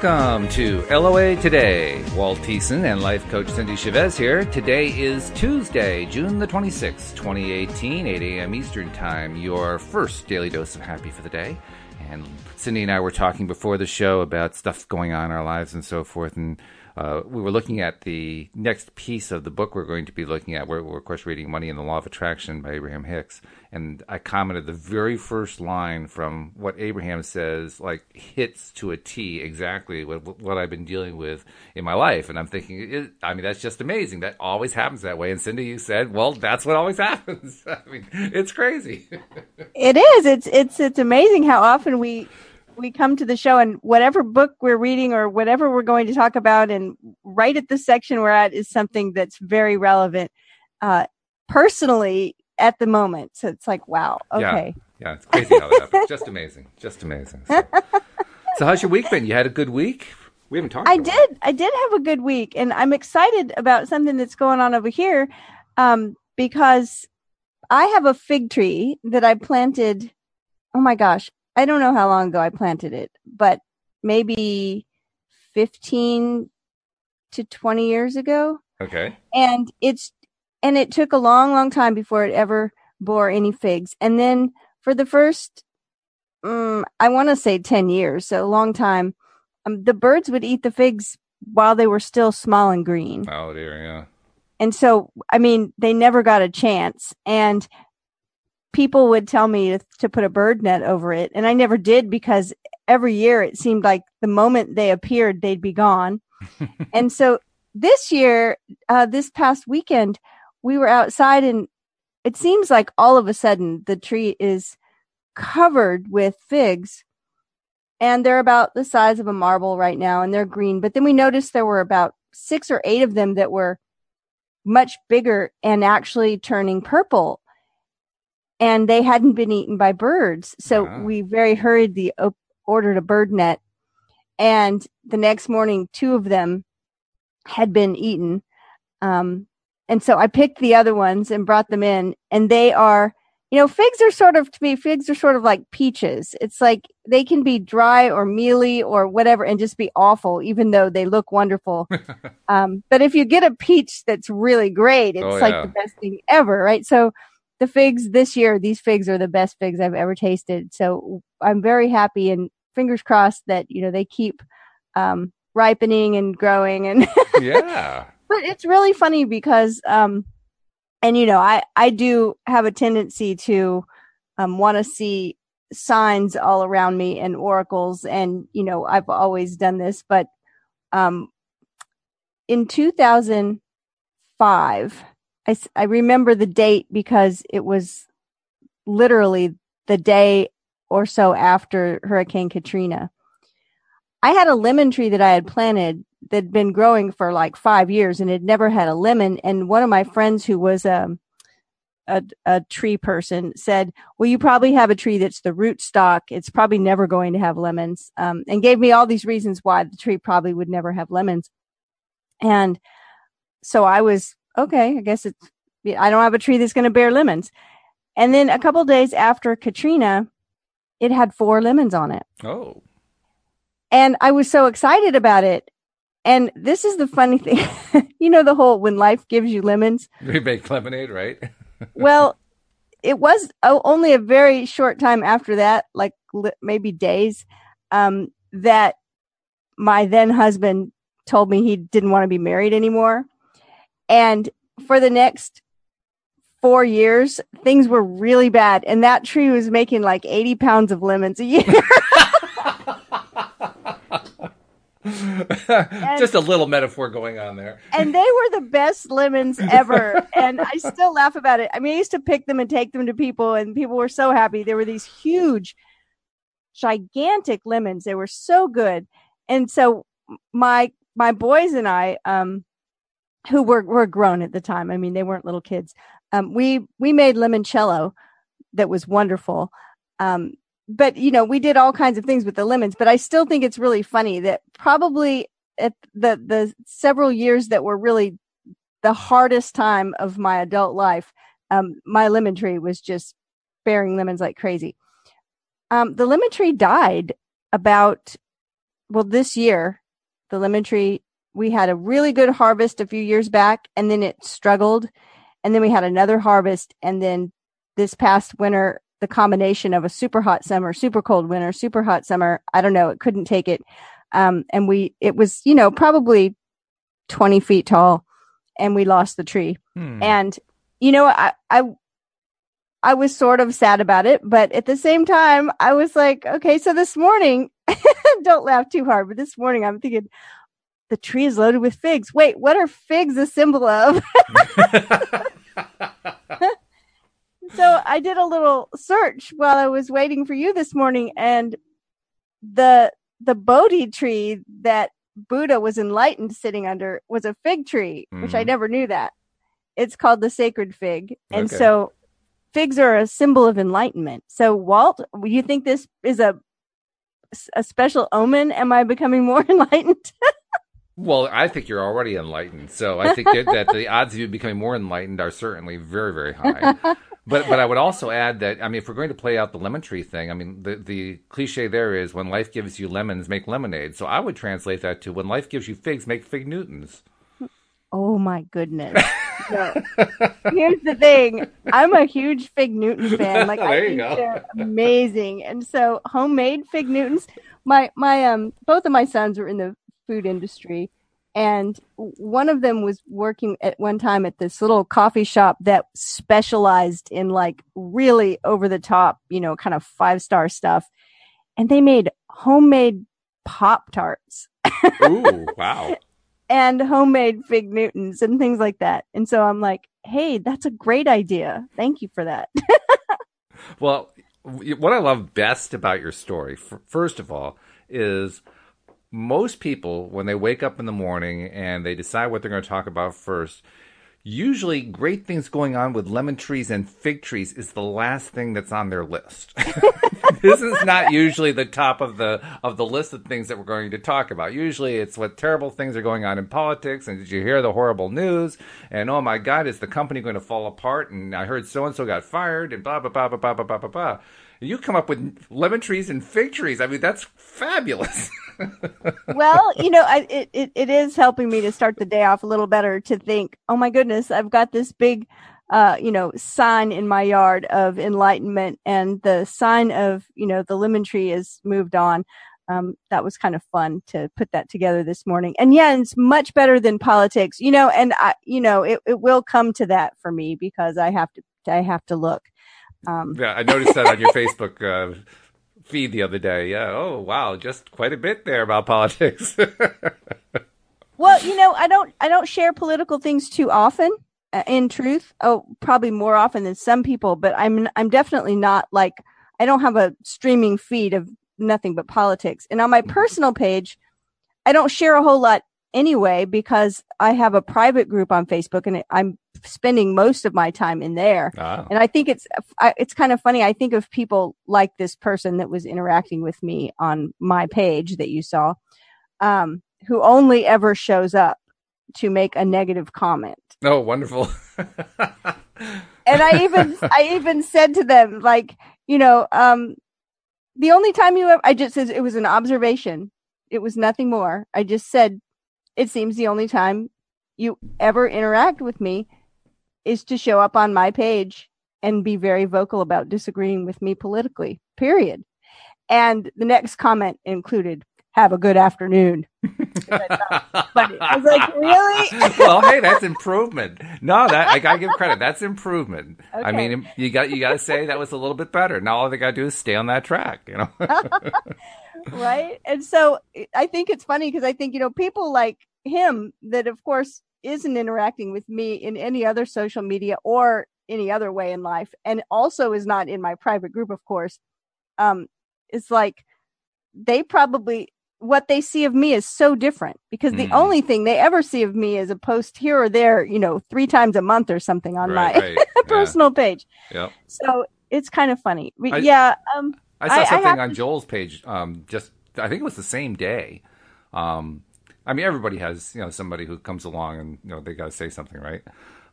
Welcome to LOA Today. Walt Thiessen and life coach Cindie Chavez here. Today is Tuesday, June the 26th, 2018, 8 a.m. Eastern Time, your first daily dose of happy for the day. And Cindie and I were talking before the show about stuff going on in our lives and so forth. And uh, we were looking at the next piece of the book we're going to be looking at. We're, we're, of course, reading Money and the Law of Attraction by Abraham Hicks. And I commented the very first line from what Abraham says, like, hits to a T exactly what, what I've been dealing with in my life. And I'm thinking, I mean, that's just amazing. That always happens that way. And Cindie, you said, well, that's what always happens. I mean, it's crazy. it is. It's, it's, it's amazing how often we, we come to the show and whatever book we're reading or whatever we're going to talk about and right at the section we're at is something that's very relevant uh, personally at the moment. So it's like wow okay. Yeah, yeah it's crazy how that happens just amazing just amazing. So. so how's your week been? You had a good week? We haven't talked i did. I did have a good week and i'm excited about something that's going on over here um, because i have a fig tree that i planted oh my gosh I don't know how long ago I planted it, but maybe 15 to 20 years ago. Okay. And it's, and it took a long, long time before it ever bore any figs. And then for the first, um, I want to say 10 years, so a long time, um, the birds would eat the figs while they were still small and green. Oh dear, yeah. And so, I mean, they never got a chance. And people would tell me to, to put a bird net over it. And I never did because every year it seemed like the moment they appeared, they'd be gone. and so this year, uh, this past weekend, we were outside and it seems like all of a sudden the tree is covered with figs and they're about the size of a marble right now and they're green. But then we noticed there were about six or eight of them that were much bigger and actually turning purple and they hadn't been eaten by birds. So wow. we very hurriedly op- ordered a bird net. And the next morning, two of them had been eaten. Um, and so I picked the other ones and brought them in and they are, you know, figs are sort of, to me, figs are sort of like peaches. It's like they can be dry or mealy or whatever and just be awful, even though they look wonderful. um, but if you get a peach that's really great, it's oh, yeah. like the best thing ever, right? So, the figs this year, these figs are the best figs I've ever tasted. So I'm very happy and fingers crossed that, you know, they keep um, ripening and growing and yeah. But it's really funny because um and you know, I I do have a tendency to um want to see signs all around me and oracles and you know, I've always done this, but um in 2005 I, I remember the date because it was literally the day or so after Hurricane Katrina. I had a lemon tree that I had planted that had been growing for like five years and had never had a lemon. And one of my friends who was um, a, a tree person said, well, you probably have a tree that's the root stock. It's probably never going to have lemons. Um, and gave me all these reasons why the tree probably would never have lemons. And so I was okay, I guess it's, I don't have a tree that's going to bear lemons. And then a couple days after Katrina, it had four lemons on it. Oh. And I was so excited about it. And this is the funny thing. you know, the whole when life gives you lemons. We make lemonade, right? well, it was only a very short time after that, like maybe days, um, that my then husband told me he didn't want to be married anymore. And for the next four years, things were really bad. And that tree was making like 80 pounds of lemons a year. Just a little metaphor going on there. and they were the best lemons ever. and I still laugh about it. I mean, I used to pick them and take them to people, and people were so happy. There were these huge, gigantic lemons. They were so good. And so my my boys and I, um, who were were grown at the time. I mean, they weren't little kids. Um, we we made limoncello that was wonderful. Um, but you know, we did all kinds of things with the lemons. But I still think it's really funny that probably at the the several years that were really the hardest time of my adult life, um, my lemon tree was just bearing lemons like crazy. Um, the lemon tree died about well, this year, the lemon tree, we had a really good harvest a few years back and then it struggled. And then we had another harvest. And then this past winter, the combination of a super hot summer, super cold winter, super hot summer, I don't know, it couldn't take it. Um, and we, it was, you know, probably 20 feet tall and we lost the tree. Hmm. And, you know, I, I, I was sort of sad about it, but at the same time, I was like, okay, so this morning, don't laugh too hard, but this morning I'm thinking, the tree is loaded with figs. Wait, what are figs a symbol of? so I did a little search while I was waiting for you this morning and the the Bodhi tree that Buddha was enlightened sitting under was a fig tree, mm-hmm. which I mm-hmm. never knew that. It's called the sacred fig. And okay. so figs are a symbol of enlightenment. So Walt, you think this is a a special omen? Am I becoming more enlightened? Well, I think you're already enlightened. So I think that, that the odds of you becoming more enlightened are certainly very, very high. but but I would also add that I mean, if we're going to play out the lemon tree thing, I mean, the the cliche there is when life gives you lemons, make lemonade. So I would translate that to when life gives you figs, make fig Newtons. Oh my goodness. No. Here's the thing. I'm a huge Fig Newton fan. Like I think go. they're amazing. And so homemade Fig Newtons. My my um both of my sons were in the food industry and one of them was working at one time at this little coffee shop that specialized in like really over the top, you know, kind of five star stuff. And they made homemade Pop Tarts. Ooh, wow and homemade fig Newtons and things like that. And so I'm like, hey, that's a great idea. Thank you for that. well, what I love best about your story, first of all, is most people, when they wake up in the morning and they decide what they're going to talk about first, usually great things going on with lemon trees and fig trees is the last thing that's on their list. this is not usually the top of the of the list of things that we're going to talk about. Usually it's what terrible things are going on in politics and did you hear the horrible news and oh my god is the company going to fall apart and I heard so and so got fired and blah blah blah blah blah blah blah blah. You come up with lemon trees and fig trees. I mean that's fabulous. well, you know, I, it, it, it is helping me to start the day off a little better to think, oh my goodness, I've got this big, uh, you know, sign in my yard of enlightenment and the sign of, you know, the lemon tree is moved on. Um, that was kind of fun to put that together this morning. And yeah, it's much better than politics, you know, and I, you know, it, it will come to that for me because I have to, I have to look. Um, yeah, I noticed that on your Facebook, uh, feed the other day. Yeah. Oh, wow. Just quite a bit there about politics. well, you know, I don't, I don't share political things too often. Uh, in truth, oh, probably more often than some people, but I'm, I'm definitely not like, I don't have a streaming feed of nothing but politics. And on my personal page, I don't share a whole lot anyway because I have a private group on Facebook and I'm spending most of my time in there. Oh. And I think it's it's kind of funny. I think of people like this person that was interacting with me on my page that you saw, um, who only ever shows up to make a negative comment. Oh, wonderful! and I even I even said to them like, you know, um, the only time you ever, I just says it was an observation. It was nothing more. I just said it seems the only time you ever interact with me is to show up on my page and be very vocal about disagreeing with me politically, period. And the next comment included, have a good afternoon. But I was like, really? well, hey, that's improvement. No, that I gotta give credit. That's improvement. Okay. I mean, you got you got to say that was a little bit better. Now all they got to do is stay on that track. You know right? And so I think it's funny because I think, you know, people like him that, of course, isn't interacting with me in any other social media or any other way in life, and also is not in my private group, of course. Um, it's like they probably what they see of me is so different because the mm. only thing they ever see of me is a post here or there, you know, three times a month or something on right, my right. personal yeah. page. Yep. So it's kind of funny. I, yeah. Um, I saw something I on to... Joel's page. Um, just I think it was the same day. Um, I mean, everybody has you know somebody who comes along and you know they got to say something, right?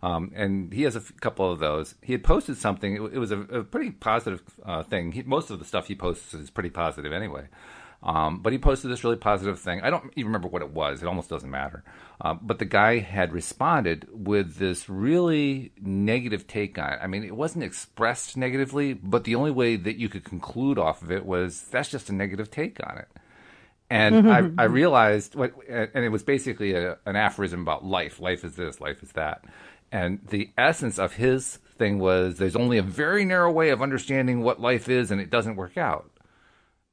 Um, and he has a f- couple of those. He had posted something. It, it was a, a, pretty positive uh, thing. He, most of the stuff he posts is pretty positive anyway. Um, but he posted this really positive thing. I don't even remember what it was. It almost doesn't matter. Uh, but the guy had responded with this really negative take on it. I mean, it wasn't expressed negatively, but the only way that you could conclude off of it was that's just a negative take on it. And mm-hmm. I, I realized what, and it was basically a, an aphorism about life. Life is this, life is that. And the essence of his thing was there's only a very narrow way of understanding what life is, and it doesn't work out.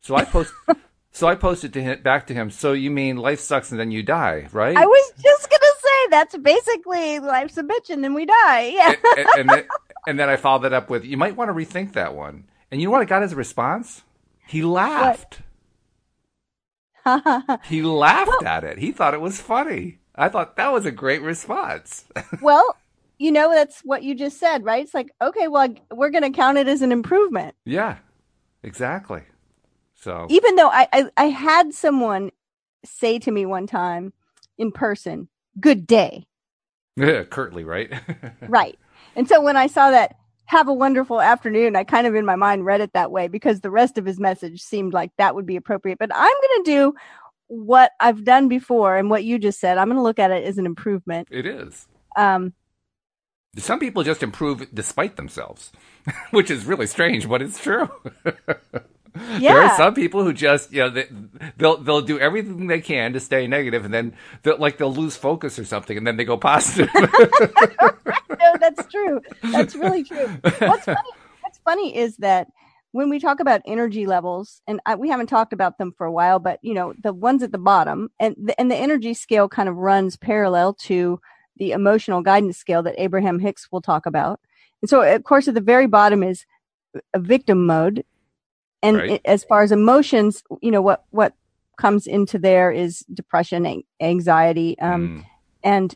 So I post, so I posted to him back to him. So you mean life sucks and then you die, right? I was just gonna say that's basically life's a bitch and then we die. Yeah. and, and, then, and then I followed that up with you might want to rethink that one. And you know what I got as a response? He laughed. he laughed well, at it. He thought it was funny. I thought that was a great response. well, you know, that's what you just said, right? It's like, okay, well, we're going to count it as an improvement. Yeah, exactly. So even though I, I, I had someone say to me one time in person, "Good day," yeah, curtly, right? right. And so when I saw that, "Have a wonderful afternoon," I kind of in my mind read it that way because the rest of his message seemed like that would be appropriate. But I'm going to do what I've done before and what you just said. I'm going to look at it as an improvement. It is. Um, some people just improve despite themselves, which is really strange, but it's true. Yeah. There are some people who just, you know, they, will they'll do everything they can to stay negative, and then they'll, like they'll lose focus or something, and then they go positive. no, that's true. That's really true. What's funny? What's funny is that when we talk about energy levels, and I, we haven't talked about them for a while, but you know, the ones at the bottom, and the, and the energy scale kind of runs parallel to the emotional guidance scale that Abraham Hicks will talk about. And so, of course, at the very bottom is a victim mode, and right. it, as far as emotions, you know, what, what comes into there is depression, anxiety, um, mm. and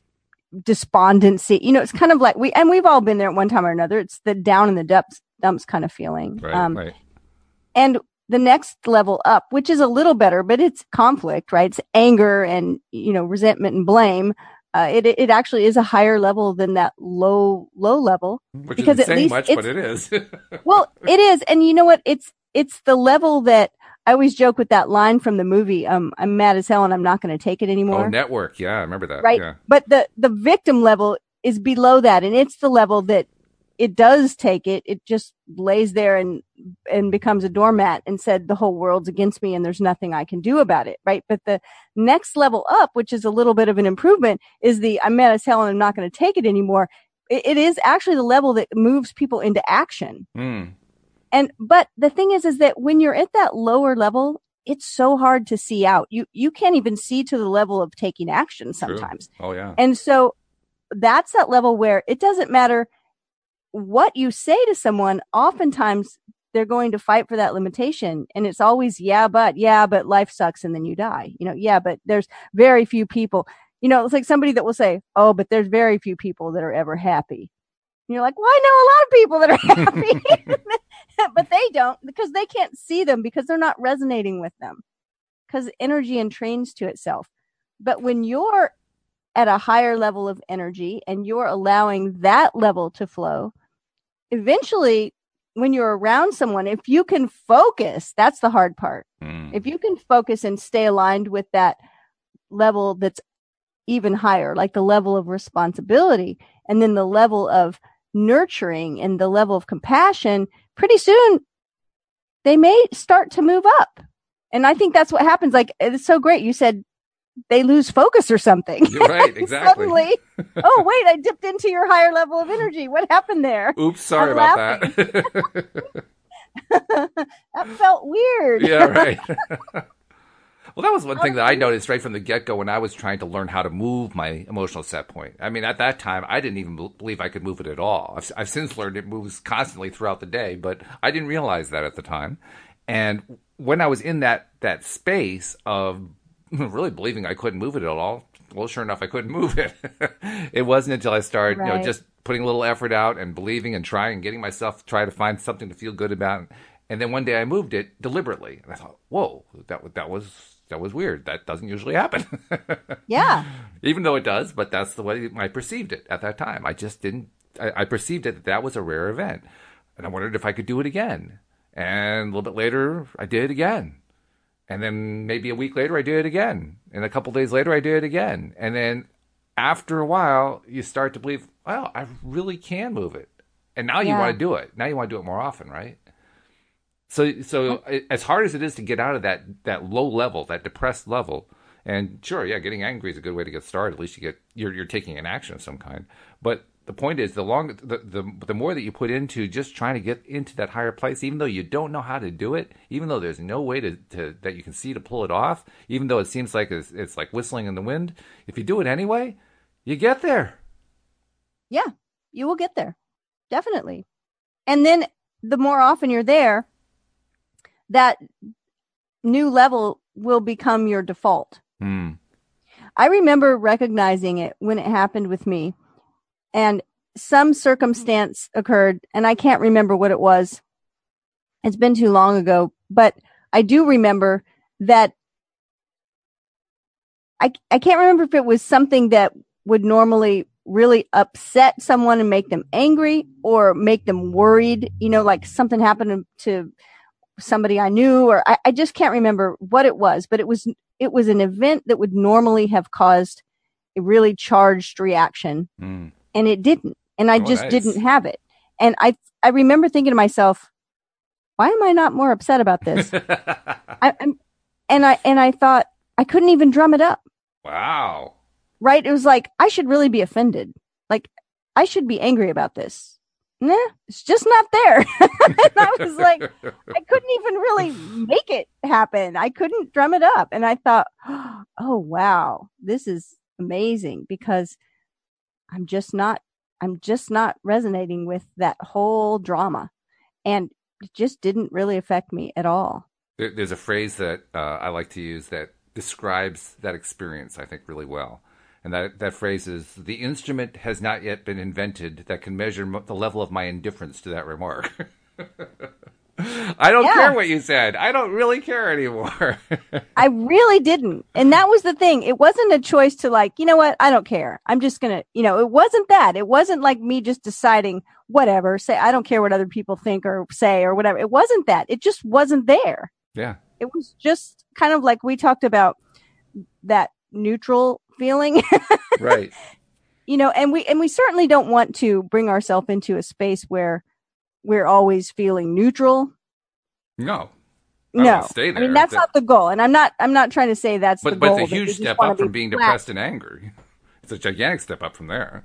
despondency. You know, it's kind of like we, and we've all been there at one time or another. It's the down in the dumps, dumps kind of feeling. Right, um, right. And the next level up, which is a little better, but it's conflict, right? It's anger and, you know, resentment and blame. Uh, it it actually is a higher level than that low low level Which because at least much, but it is. well, it is, and you know what? It's it's the level that I always joke with that line from the movie. Um, I'm mad as hell and I'm not going to take it anymore. Oh, network. Yeah, I remember that. Right. Yeah. But the the victim level is below that, and it's the level that it does take it. It just lays there and and becomes a doormat and said the whole world's against me and there's nothing I can do about it. Right. But the next level up, which is a little bit of an improvement, is the I'm mad as hell and I'm not going to take it anymore. It, it is actually the level that moves people into action. Mm and, but the thing is, is that when you're at that lower level, it's so hard to see out. You, you can't even see to the level of taking action sometimes. True. Oh, yeah. And so that's that level where it doesn't matter what you say to someone. Oftentimes they're going to fight for that limitation. And it's always, yeah, but, yeah, but life sucks and then you die. You know, yeah, but there's very few people. You know, it's like somebody that will say, oh, but there's very few people that are ever happy. And you're like, well, I know a lot of people that are happy. but they don't because they can't see them because they're not resonating with them because energy entrains to itself. But when you're at a higher level of energy and you're allowing that level to flow, eventually when you're around someone, if you can focus, that's the hard part. Mm. If you can focus and stay aligned with that level that's even higher, like the level of responsibility and then the level of nurturing and the level of compassion, pretty soon they may start to move up. And I think that's what happens. Like, it's so great. You said they lose focus or something. You're right, exactly. Suddenly, oh, wait, I dipped into your higher level of energy. What happened there? Oops, sorry I'm about laughing. that. that felt weird. Yeah, right. Well, that was one thing that I noticed right from the get go when I was trying to learn how to move my emotional set point. I mean, at that time, I didn't even believe I could move it at all. I've, I've since learned it moves constantly throughout the day, but I didn't realize that at the time. And when I was in that that space of really believing I couldn't move it at all, well, sure enough, I couldn't move it. it wasn't until I started, right. you know, just putting a little effort out and believing and trying and getting myself try to find something to feel good about. And then one day I moved it deliberately, and I thought, "Whoa, that that was that was weird. That doesn't usually happen. yeah. Even though it does, but that's the way I perceived it at that time. I just didn't, I, I, perceived it that that was a rare event. And I wondered if I could do it again. And a little bit later, I did it again. And then maybe a week later, I did it again. And a couple days later, I did it again. And then after a while, you start to believe, well, I really can move it. And now you want to do it. Now you want to do it more often, right? So, so oh. as hard as it is to get out of that that low level, that depressed level, and sure, yeah, getting angry is a good way to get started. At least you get you're you're taking an action of some kind. But the point is, the longer the, the the more that you put into just trying to get into that higher place, even though you don't know how to do it, even though there's no way to, to that you can see to pull it off, even though it seems like it's, it's like whistling in the wind, if you do it anyway, you get there. Yeah, you will get there. Definitely. And then the more often you're there, that new level will become your default. Hmm. I remember recognizing it when it happened with me and some circumstance occurred and I can't remember what it was. It's been too long ago, but I do remember that I, I can't remember if it was something that would normally really upset someone and make them angry or make them worried, you know, like something happened to somebody I knew or I, I just can't remember what it was, but it was it was an event that would normally have caused a really charged reaction Hmm. and it didn't. And I Oh, just nice. didn't have it. And I I remember thinking to myself, why am I not more upset about this? I, I'm, and I and I thought I couldn't even drum it up. wow. Right? It was like I should really be offended. Like I should be angry about this. Nah, it's just not there. and I was like, couldn't even really make it happen. I couldn't drum it up. And I thought, oh, wow, this is amazing because I'm just not, I'm just not resonating with that whole drama. And it just didn't really affect me at all. There, there's a phrase that uh, I like to use that describes that experience, I think, really well. And that, that phrase is the instrument has not yet been invented that can measure the level of my indifference to that remark. I don't Yeah. care what you said. I don't really care anymore. I really didn't. And that was the thing. It wasn't a choice to like, you know what? I don't care. I'm just going to, you know, it wasn't that. It wasn't like me just deciding whatever, say, I don't care what other people think or say or whatever. It wasn't that. It just wasn't there. yeah. It was just kind of like we talked about that neutral feeling, Right. you know, and we, and we certainly don't want to bring ourselves into a space where we're always feeling neutral. No. I No, stay I mean that's That- not the goal, and I'm not. I'm not trying to say that's the But, goal. but it's a huge step up from be being flat. depressed and angry. It's a gigantic step up from there.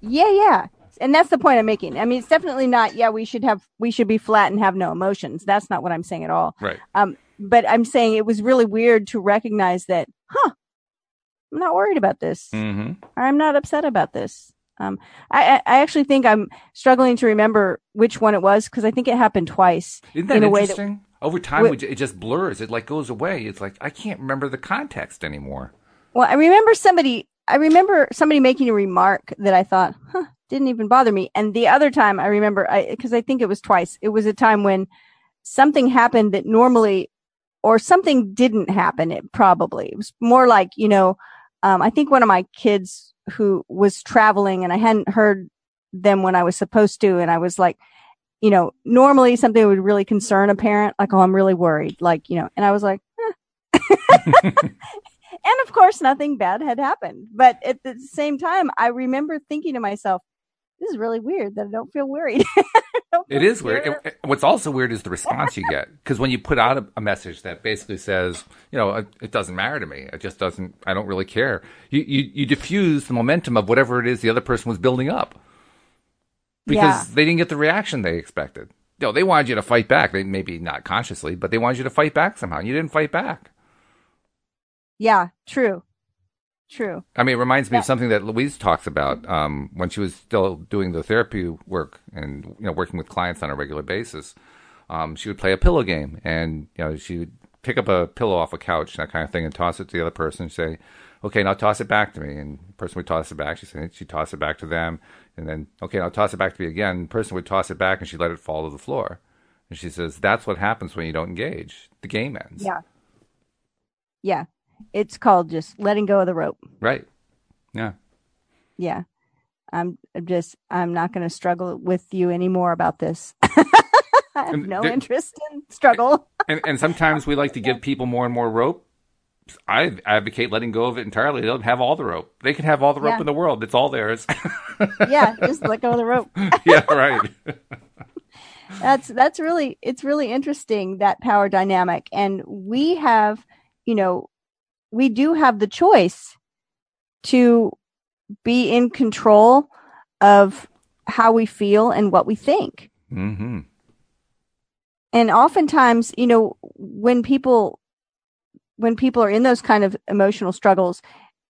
Yeah, yeah. And that's the point I'm making. I mean, it's definitely not, yeah, we should have, we should be flat and have no emotions. That's not what I'm saying at all. Right. Um, but I'm saying it was really weird to recognize that, huh, I'm not worried about this. Mm-hmm. I'm not upset about this. Um, I, I I actually think I'm struggling to remember which one it was because I think it happened twice. Isn't that in a way that- interesting? Over time, it just blurs. It like goes away. It's like I can't remember the context anymore. Well, I remember somebody, I remember somebody making a remark that I thought, huh, didn't even bother me. And the other time I remember, I, cause I think it was twice. It was a time when something happened that normally, or something didn't happen. It probably, it was more like, you know, um, I think one of my kids who was traveling and I hadn't heard them when I was supposed to. And I was like, you know, normally something would really concern a parent, like, oh, I'm really worried. Like, you know, and I was like, and of course, nothing bad had happened. But at the same time, I remember thinking to myself, this is really weird that I don't feel worried. Don't It feel is weird. scared. And- and What's also weird is the response you get because when you put out a, a message that basically says, you know, it, it doesn't matter to me. It just doesn't. I don't really care. You you you diffuse the momentum of whatever it is the other person was building up because Yeah. they didn't get the reaction they expected. You know, they wanted you to fight back. They maybe not consciously, but they wanted you to fight back somehow. and You didn't fight back. Yeah, true. True. I mean, it reminds me of something that Louise talks about um, when she was still doing the therapy work and you know working with clients on a regular basis. Um, she would play a pillow game, and you know she would pick up a pillow off a couch, that kind of thing, and toss it to the other person. and Say, "Okay, now toss it back to me." And the person would toss it back. She said she'd toss it back to them, and then okay, now toss it back to me again. The person would toss it back, and she let it fall to the floor. And she says, "That's what happens when you don't engage. The game ends." Yeah. Yeah. It's called just letting go of the rope. Right. Yeah. Yeah. I'm just, I'm not going to struggle with you anymore about this. I have no there- interest in struggle. and, and sometimes we like to give people more and more rope. I advocate letting go of it entirely. They don't have all the rope. They can have all the rope Yeah. in the world. It's all theirs. yeah, just let go of the rope. yeah, right. that's that's really it's really interesting that power dynamic and we have you know we do have the choice to be in control of how we feel and what we think hmm and oftentimes you know when people when people are in those kind of emotional struggles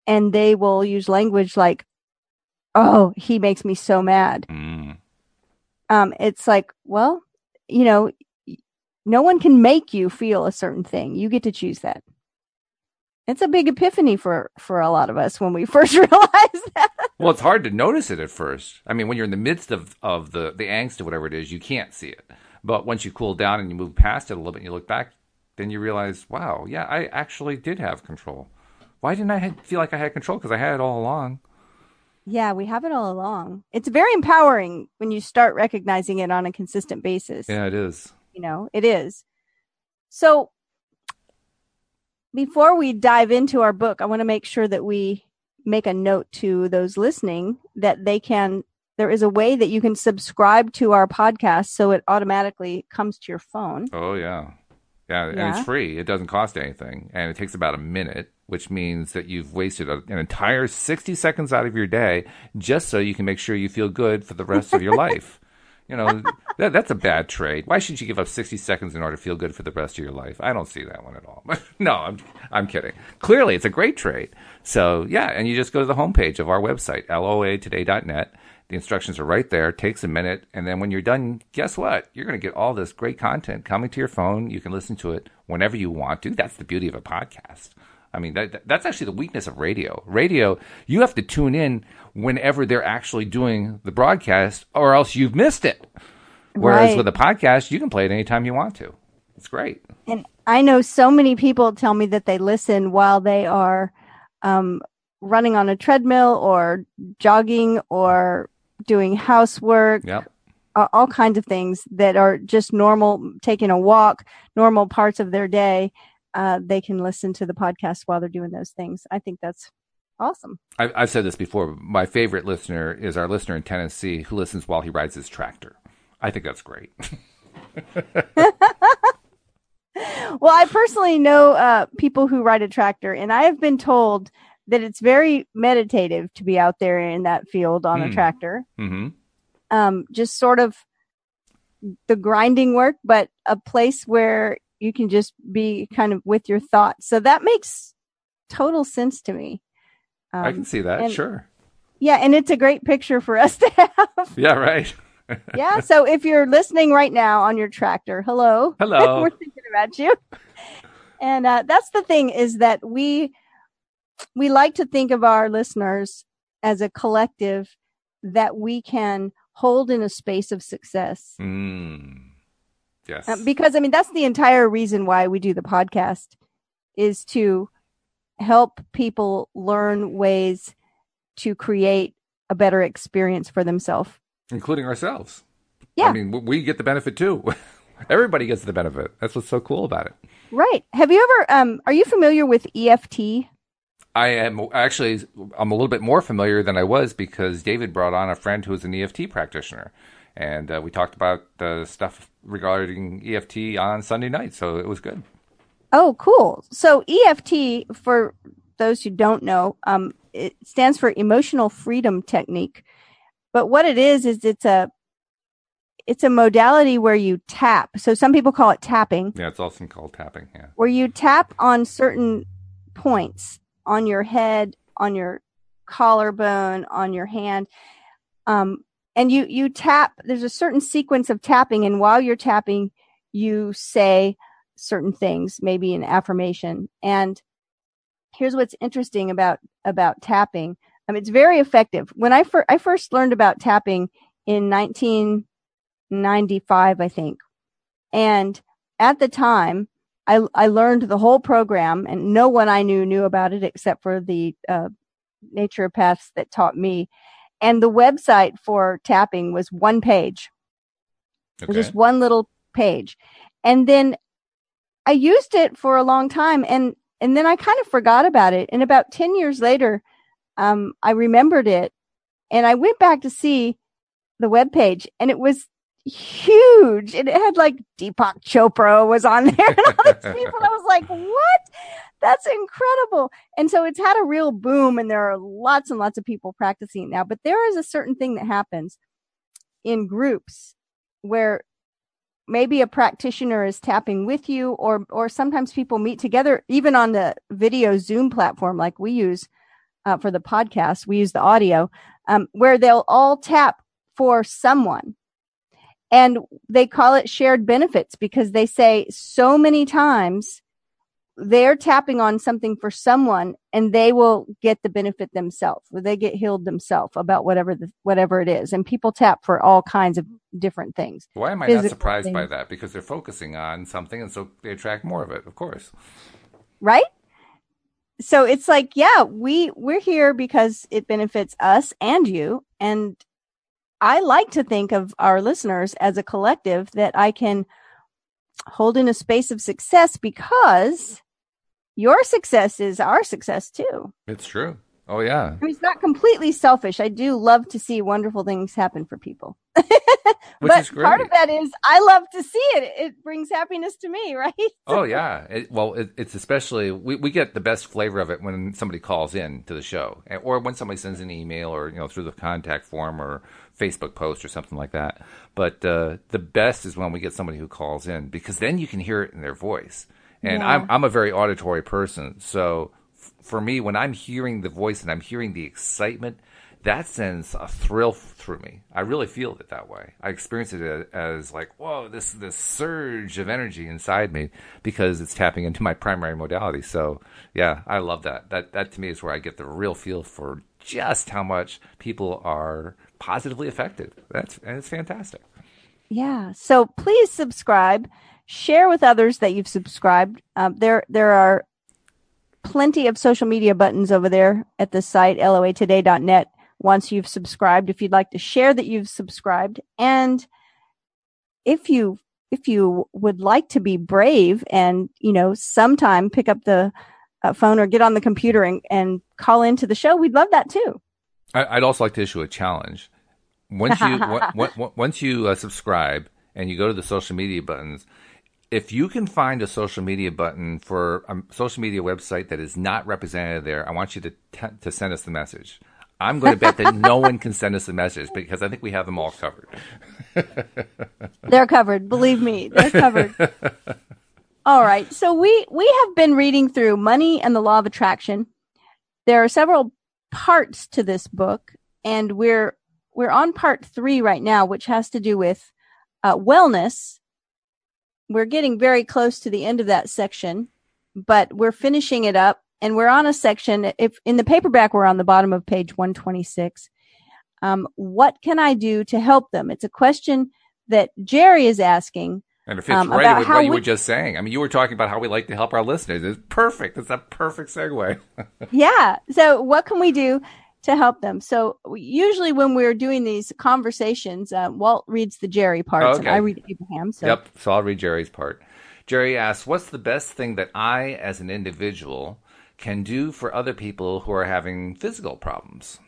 and they will use language like oh he makes me so mad Mm. um, it's like, well, you know, no one can make you feel a certain thing. You get to choose that. It's a big epiphany for for a lot of us when we first realize that. Well, it's hard to notice it at first. I mean, when you're in the midst of, of the, the angst or whatever it is, you can't see it. But once you cool down and you move past it a little bit and you look back, then you realize, wow, yeah, I actually did have control. Why didn't I feel like I had control? Because I had it all along. Yeah, we have it all along. It's very empowering when you start recognizing it on a consistent basis. Yeah, it is. You know, it is. So before we dive into our book, I want to make sure that we make a note to those listening that they can there is a way that you can subscribe to our podcast so it automatically comes to your phone. Oh yeah. Yeah, and Yeah. it's free. It doesn't cost anything, and it takes about a minute, which means that you've wasted a, an entire 60 seconds out of your day just so you can make sure you feel good for the rest of your life. You know, that, that's a bad trade. Why should you give up 60 seconds in order to feel good for the rest of your life? I don't see that one at all. no, I'm I'm kidding. Clearly, it's a great trade. So, yeah, and you just go to the homepage of our website, loatoday.net. The instructions are right there. Takes a minute, and then when you're done, guess what? You're going to get all this great content coming to your phone. You can listen to it whenever you want to. That's the beauty of a podcast. I mean, that, that- that's actually the weakness of radio. Radio, you have to tune in whenever they're actually doing the broadcast, or else you've missed it. Whereas Right. with a podcast, you can play it anytime you want to. It's great. And I know so many people tell me that they listen while they are um, running on a treadmill or jogging or doing housework, Yep. all kinds of things that are just normal, taking a walk, normal parts of their day. Uh, they can listen to the podcast while they're doing those things. I think that's awesome. I, I've said this before. My favorite listener is our listener in Tennessee who listens while he rides his tractor. I think that's great. Well, I personally know uh, people who ride a tractor, and I have been told that it's very meditative to be out there in that field on a Hmm. tractor. hmm um, just sort of the grinding work, but a place where you can just be kind of with your thoughts. So that makes total sense to me. Um, I can see that. and- sure. Yeah, and it's a great picture for us to have. Yeah, right. yeah, so if you're listening right now on your tractor, hello. Hello. We're thinking about you. And uh, that's the thing is that we we like to think of our listeners as a collective that we can hold in a space of success. Mm. Yes. Uh, because I mean that's the entire reason why we do the podcast is to help people learn ways to create a better experience for themselves. Including ourselves. Yeah. I mean, we get the benefit too. Everybody gets the benefit. That's what's so cool about it. Right. Have you ever um are you familiar with EFT? I am actually I'm a little bit more familiar than I was because David brought on a friend who is an EFT practitioner, and uh, we talked about uh, stuff regarding EFT on Sunday night. So it was good. Oh, cool. So EFT for those who don't know, um it stands for emotional freedom technique. But what it is is it's a it's a modality where you tap. So some people call it tapping. Yeah, it's also called tapping. Yeah. where you tap on certain points on your head, on your collarbone, on your hand. Um, and you, you tap, there's a certain sequence of tapping. And while you're tapping, you say certain things, maybe an affirmation. And here's what's interesting about, about tapping. Um, it's very effective. When I, fir- I first learned about tapping in 1995, I think. And at the time, I, I learned the whole program and no one I knew knew about it except for the uh, naturopaths that taught me. And the website for tapping was one page. It was Okay. just one little page. And then I used it for a long time and and then I kind of forgot about it. And about 10 years later, um, I remembered it and I went back to see the web page and it was huge. And it had like Deepak Chopra was on there and all these people. I was like, what? That's incredible. And so it's had a real boom and there are lots and lots of people practicing now. But there is a certain thing that happens in groups where maybe a practitioner is tapping with you or or sometimes people meet together even on the video zoom platform like we use uh, for the podcast we use the audio um, where they'll all tap for someone. And they call it shared benefits because they say so many times they're tapping on something for someone and they will get the benefit themselves or they get healed themselves about whatever the, whatever it is. And people tap for all kinds of different things. Why am i not surprised things. by that? Because they're focusing on something and so they attract more of it of course. Right? So it's like yeah we we're here because it benefits us and you. And i like to think of our listeners as a collective that i can hold in a space of success because your success is our success too. It's true. Oh yeah. I mean, it's not completely selfish. I do love to see wonderful things happen for people. but part of that is I love to see it. It brings happiness to me, right? oh yeah. It, well, it, it's especially we, we get the best flavor of it when somebody calls in to the show, or when somebody sends an email, or you know through the contact form or Facebook post or something like that. But uh, the best is when we get somebody who calls in because then you can hear it in their voice and yeah. I'm I'm a very auditory person, so f- for me, when I'm hearing the voice and I'm hearing the excitement, that sends a thrill through me. I really feel it that way. I experience it as like, whoa, this this surge of energy inside me because it's tapping into my primary modality. So yeah, I love that. That that to me is where I get the real feel for just how much people are positively affected. That's and it's fantastic. Yeah. So please subscribe share with others that you've subscribed. Um, there, there are plenty of social media buttons over there at the site loatoday.net once you've subscribed if you'd like to share that you've subscribed and if you if you would like to be brave and you know sometime pick up the uh, phone or get on the computer and, and call into the show we'd love that too. I'd also like to issue a challenge. Once you once you uh, subscribe and you go to the social media buttons if you can find a social media button for a social media website that is not represented there, I want you to t- to send us the message. I'm going to bet that no one can send us a message because I think we have them all covered. they're covered, believe me, they're covered. all right, so we we have been reading through Money and the Law of Attraction. There are several parts to this book, and we're we're on part three right now, which has to do with uh, wellness we're getting very close to the end of that section, but we're finishing it up and we're on a section. If in the paperback, we're on the bottom of page 126. Um, what can I do to help them? It's a question that Jerry is asking. And it fits um, right with what you we, were just saying. I mean, you were talking about how we like to help our listeners. It's perfect. It's a perfect segue. yeah. So, what can we do to help them. So usually when we're doing these conversations, uh, Walt reads the Jerry parts okay. and I read Abraham. So. Yep. So I'll read Jerry's part. Jerry asks, what's the best thing that I, as an individual, can do for other people who are having physical problems?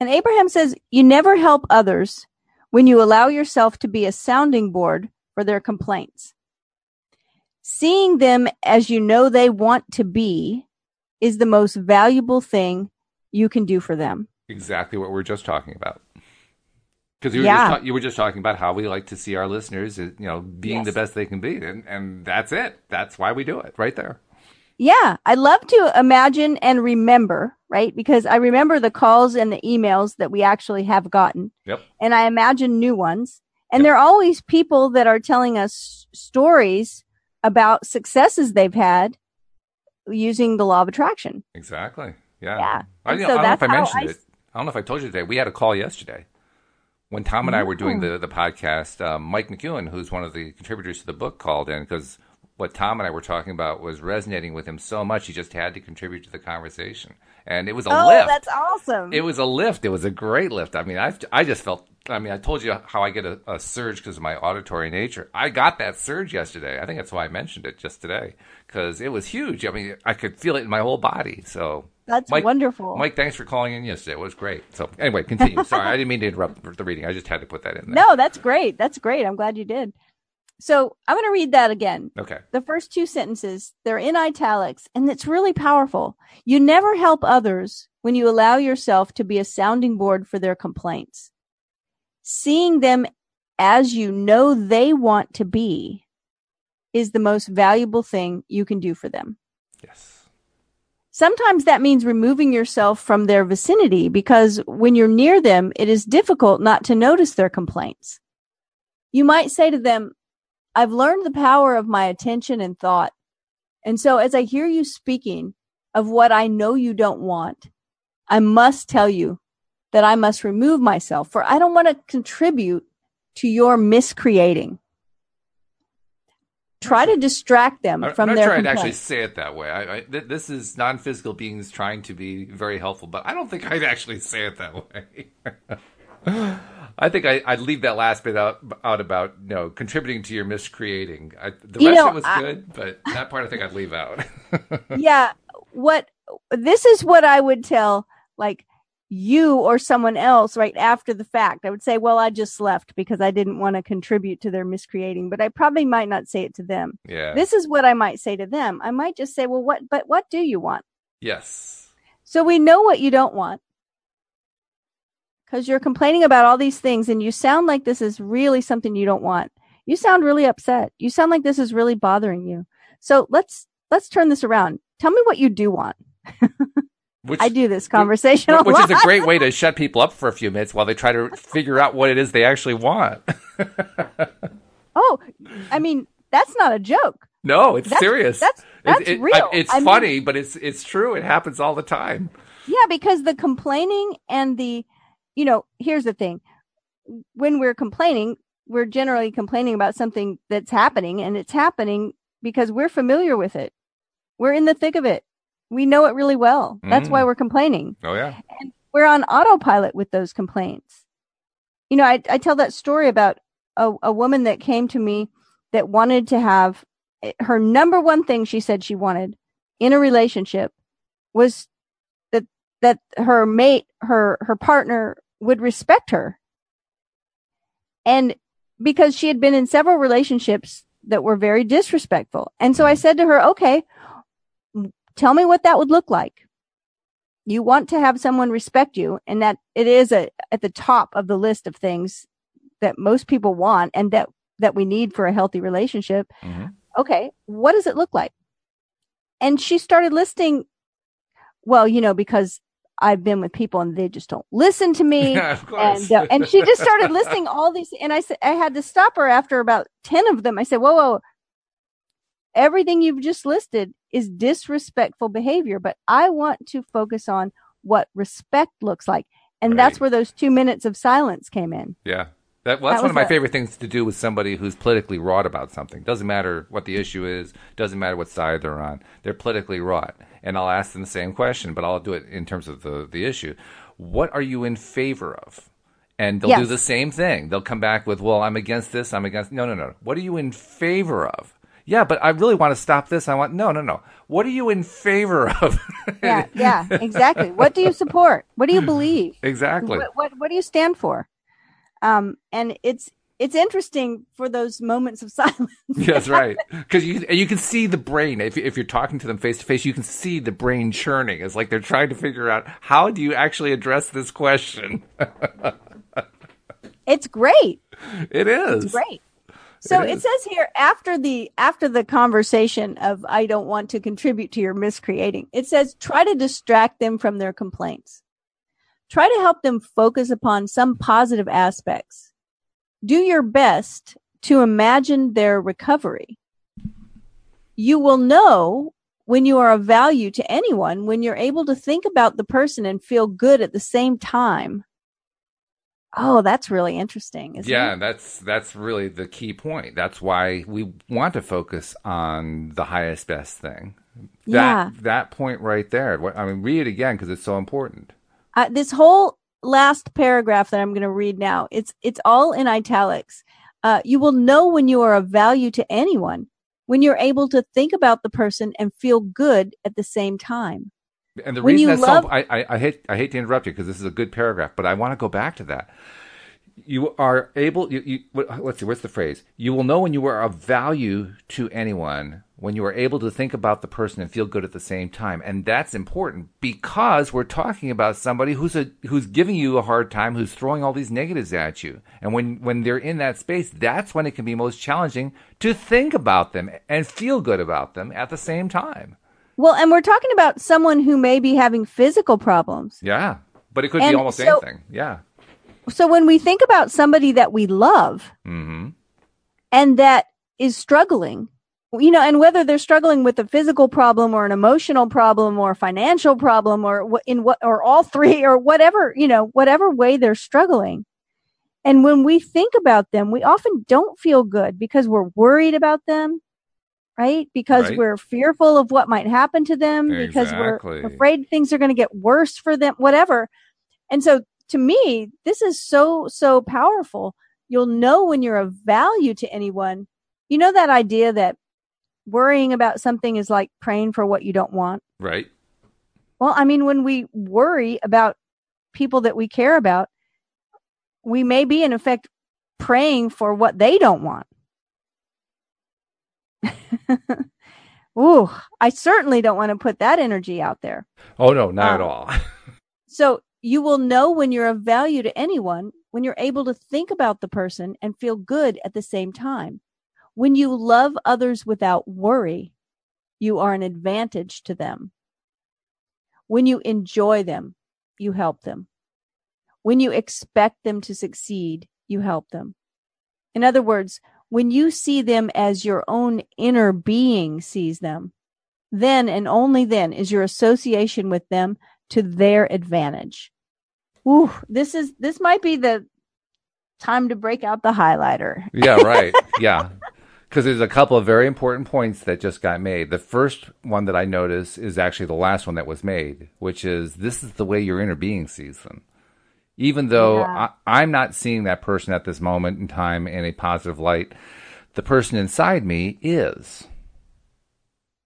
And Abraham says, you never help others when you allow yourself to be a sounding board for their complaints. Seeing them as you know they want to be is the most valuable thing you can do for them. Exactly what we are just talking about. Because you, yeah. ta- you were just talking about how we like to see our listeners, uh, you know, being yes. the best they can be, and and that's it. That's why we do it, right there. Yeah, I love to imagine and remember, right? Because I remember the calls and the emails that we actually have gotten. Yep. And I imagine new ones. And yep. there are always people that are telling us stories about successes they've had using the law of attraction. Exactly. Yeah. Yeah. I, so I don't know if I mentioned I... it. I don't know if I told you today. We had a call yesterday when Tom and I were doing the the podcast. Um, Mike McEwen, who's one of the contributors to the book, called in because what Tom and I were talking about was resonating with him so much he just had to contribute to the conversation. And it was a oh, lift. that's awesome. It was a lift. It was a great lift. I mean, I I just felt I mean, I told you how I get a, a surge because of my auditory nature. I got that surge yesterday. I think that's why I mentioned it just today because it was huge. I mean, I could feel it in my whole body. So that's Mike, wonderful. Mike, thanks for calling in yesterday. It was great. So anyway, continue. Sorry, I didn't mean to interrupt the reading. I just had to put that in there. No, that's great. That's great. I'm glad you did. So I'm going to read that again. Okay. The first two sentences, they're in italics and it's really powerful. You never help others when you allow yourself to be a sounding board for their complaints. Seeing them as you know they want to be is the most valuable thing you can do for them. Yes. Sometimes that means removing yourself from their vicinity because when you're near them, it is difficult not to notice their complaints. You might say to them, I've learned the power of my attention and thought. And so as I hear you speaking of what I know you don't want, I must tell you that I must remove myself for I don't want to contribute to your miscreating. Try to distract them I'm from I'm not their to actually say it that way. I, I, th- this is non-physical beings trying to be very helpful, but I don't think I'd actually say it that way. I think I, would leave that last bit out, out about you know contributing to your miscreating. I, the You rest know, of it was I- good, but that part I think I'd leave out. yeah what this is what i would tell like you or someone else right after the fact. I would say well i just left because i didn't want to contribute to their miscreating but i probably might not say it to them. Yeah. this is what i might say to them. I might just say well what but what do you want? Yes. so we know what you don't want. Because you're complaining about all these things and you sound like this is really something you don't want. You sound really upset. You sound like this is really bothering you. So let's let's turn this around. Tell me what you do want Which, I do this conversation a which lot. is a great way to shut people up for a few minutes while they try to figure out what it is they actually want. Oh, I mean, that's not a joke. no, it's That's- serious. that's- that's It- it- real. I- it's I mean- funny, but it's it's true. It happens all the time. Yeah, because the complaining and the, you know, here's the thing. When we're complaining, we're generally complaining about something that's happening and it's happening because we're familiar with it. We're in the thick of it. We know it really well. That's Mm. why we're complaining. Oh yeah. And we're on autopilot with those complaints. You know, I, I tell that story about a, a woman that came to me that wanted to have her number one thing she said she wanted in a relationship was that that her mate, her her partner would respect her. And because she had been in several relationships that were very disrespectful. And so I said to her, "Okay, tell me what that would look like." you want to have someone respect you and that it is a, at the top of the list of things that most people want and that that we need for a healthy relationship. Mhm. okay what does it look like? And she started listing well you know because i've been with people and they just don't listen to me. Yeah, and uh, and she just started listing all these and i said i had to stop her after about 10 of them. I said whoa whoa. Everything you've just listed is disrespectful behavior but i want to focus on what respect looks like and that's where those two minutes of silence came in Yeah. That, well, that's That one of my a- favorite things to do with somebody who's politically wrought about something. Doesn't matter what the issue is, doesn't matter what side they're on. They're politically wrought. And I'll ask them the same question, but I'll do it in terms of the, the issue. What are you in favor of? And they'll do the same thing. They'll come back with, well, I'm against this, I'm against. No, no, no. What are you in favor of? Yeah, but I really want to stop this. I want. No, no, no. What are you in favor of? yeah yeah exactly what do you support what do you believe exactly. what, what what do you stand for um and it's it's interesting for those moments of silence That's right. Because you you can see the brain if if you're talking to them face to face, you can see the brain churning. It's like they're trying to figure out how do you actually address this question. it's great It is It's great. So It it, says here after the after the conversation of I don't want to contribute to your miscreating. It says try to distract them from their complaints. Try to help them focus upon some positive aspects. Do your best to imagine their recovery. You will know when you are of value to anyone when you're able to think about the person and feel good at the same time. Oh, that's really interesting. yeah, it? that's that's really the key point. That's why we want to focus on the highest best thing. That Yeah. that point right there. I mean, read it again because it's so important. uh, this whole last paragraph that I'm going to read now, it's it's all in italics. Uh, you will know when you are of value to anyone when you're able to think about the person and feel good at the same time. And the When reason that's love- so I, I, I hate I hate to interrupt you because this is a good paragraph, but I want to go back to that. You are able. You, you let's see. What's the phrase? You will know when you are of value to anyone when you are able to think about the person and feel good at the same time, and that's important because we're talking about somebody who's a who's giving you a hard time, who's throwing all these negatives at you, and when when they're in that space, that's when it can be most challenging to think about them and feel good about them at the same time. Well, and we're talking about someone who may be having physical problems. Yeah, but it could be almost so- anything. Yeah. So when we think about somebody that we love hmm and that is struggling, you know, and whether they're struggling with a physical problem or an emotional problem or a financial problem or in what, or all three or whatever, you know, whatever way they're struggling. And when we think about them, we often don't feel good because we're worried about them, right? Because Right. we're fearful of what might happen to them, because we're afraid things are going to get worse for them, whatever. And so to me, this is so, so powerful. You'll know when you're of value to anyone. You know that idea that worrying about something is like praying for what you don't want? Right. Well, I mean, when we worry about people that we care about, we may be in effect praying for what they don't want. Ooh, I certainly don't want to put that energy out there. Oh no, not at Um, all. So you will know when you're of value to anyone when you're able to think about the person and feel good at the same time. When you love others without worry, you are an advantage to them. When you enjoy them, you help them. When you expect them to succeed, you help them. In other words, when you see them as your own inner being sees them, then and only then is your association with them to their advantage. Ooh, this is this might be the time to break out the highlighter. yeah, right. Yeah. Because there's a couple of very important points that just got made. The first one that I notice is actually the last one that was made, which is this is the way your inner being sees them. Even though Yeah. I, I'm not seeing that person at this moment in time in a positive light, the person inside me is.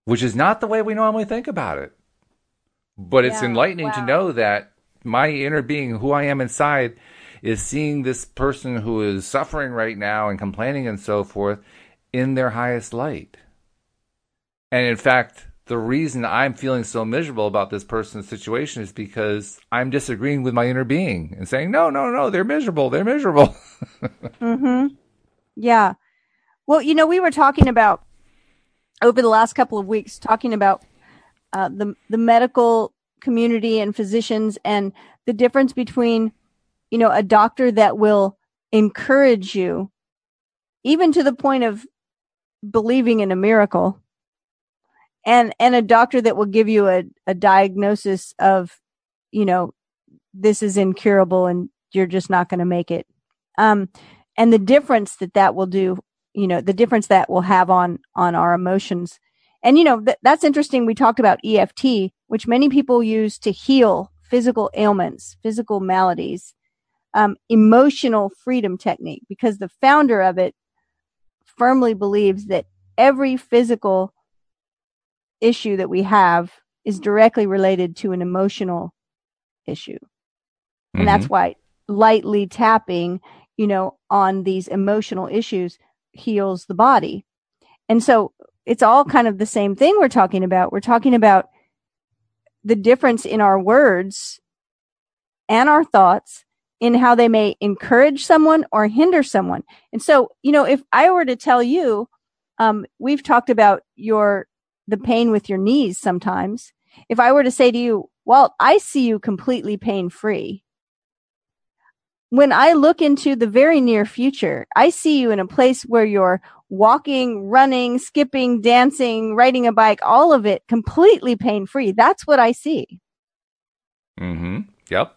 Which is not the way we normally think about it. But it's Yeah, enlightening to know that my inner being, who I am inside, is seeing this person who is suffering right now and complaining and so forth in their highest light. And in fact, the reason I'm feeling so miserable about this person's situation is because I'm disagreeing with my inner being and saying, no, no, no, they're miserable. They're miserable. Mm-hmm. Yeah. Well, you know, we were talking about over the last couple of weeks, talking about uh, the the medical community and physicians and the difference between, you know, a doctor that will encourage you, even to the point of believing in a miracle, and and a doctor that will give you a, a diagnosis of, you know, this is incurable and you're just not going to make it. Um, and the difference that that will do you know the difference that will have on on our emotions and you know th- that's interesting we talked about eft which many people use to heal physical ailments physical maladies um, emotional freedom technique because the founder of it firmly believes that every physical issue that we have is directly related to an emotional issue. And that's why lightly tapping you know on these emotional issues heals the body. And so it's all kind of the same thing we're talking about. We're talking about the difference in our words and our thoughts in how they may encourage someone or hinder someone. And so you know if i were to tell you um, we've talked about your the pain with your knees sometimes if i were to say to you well i see you completely pain free when I look into the very near future, I see you in a place where you're walking, running, skipping, dancing, riding a bike, all of it completely pain free. That's what I see. Mm-hmm. Yep.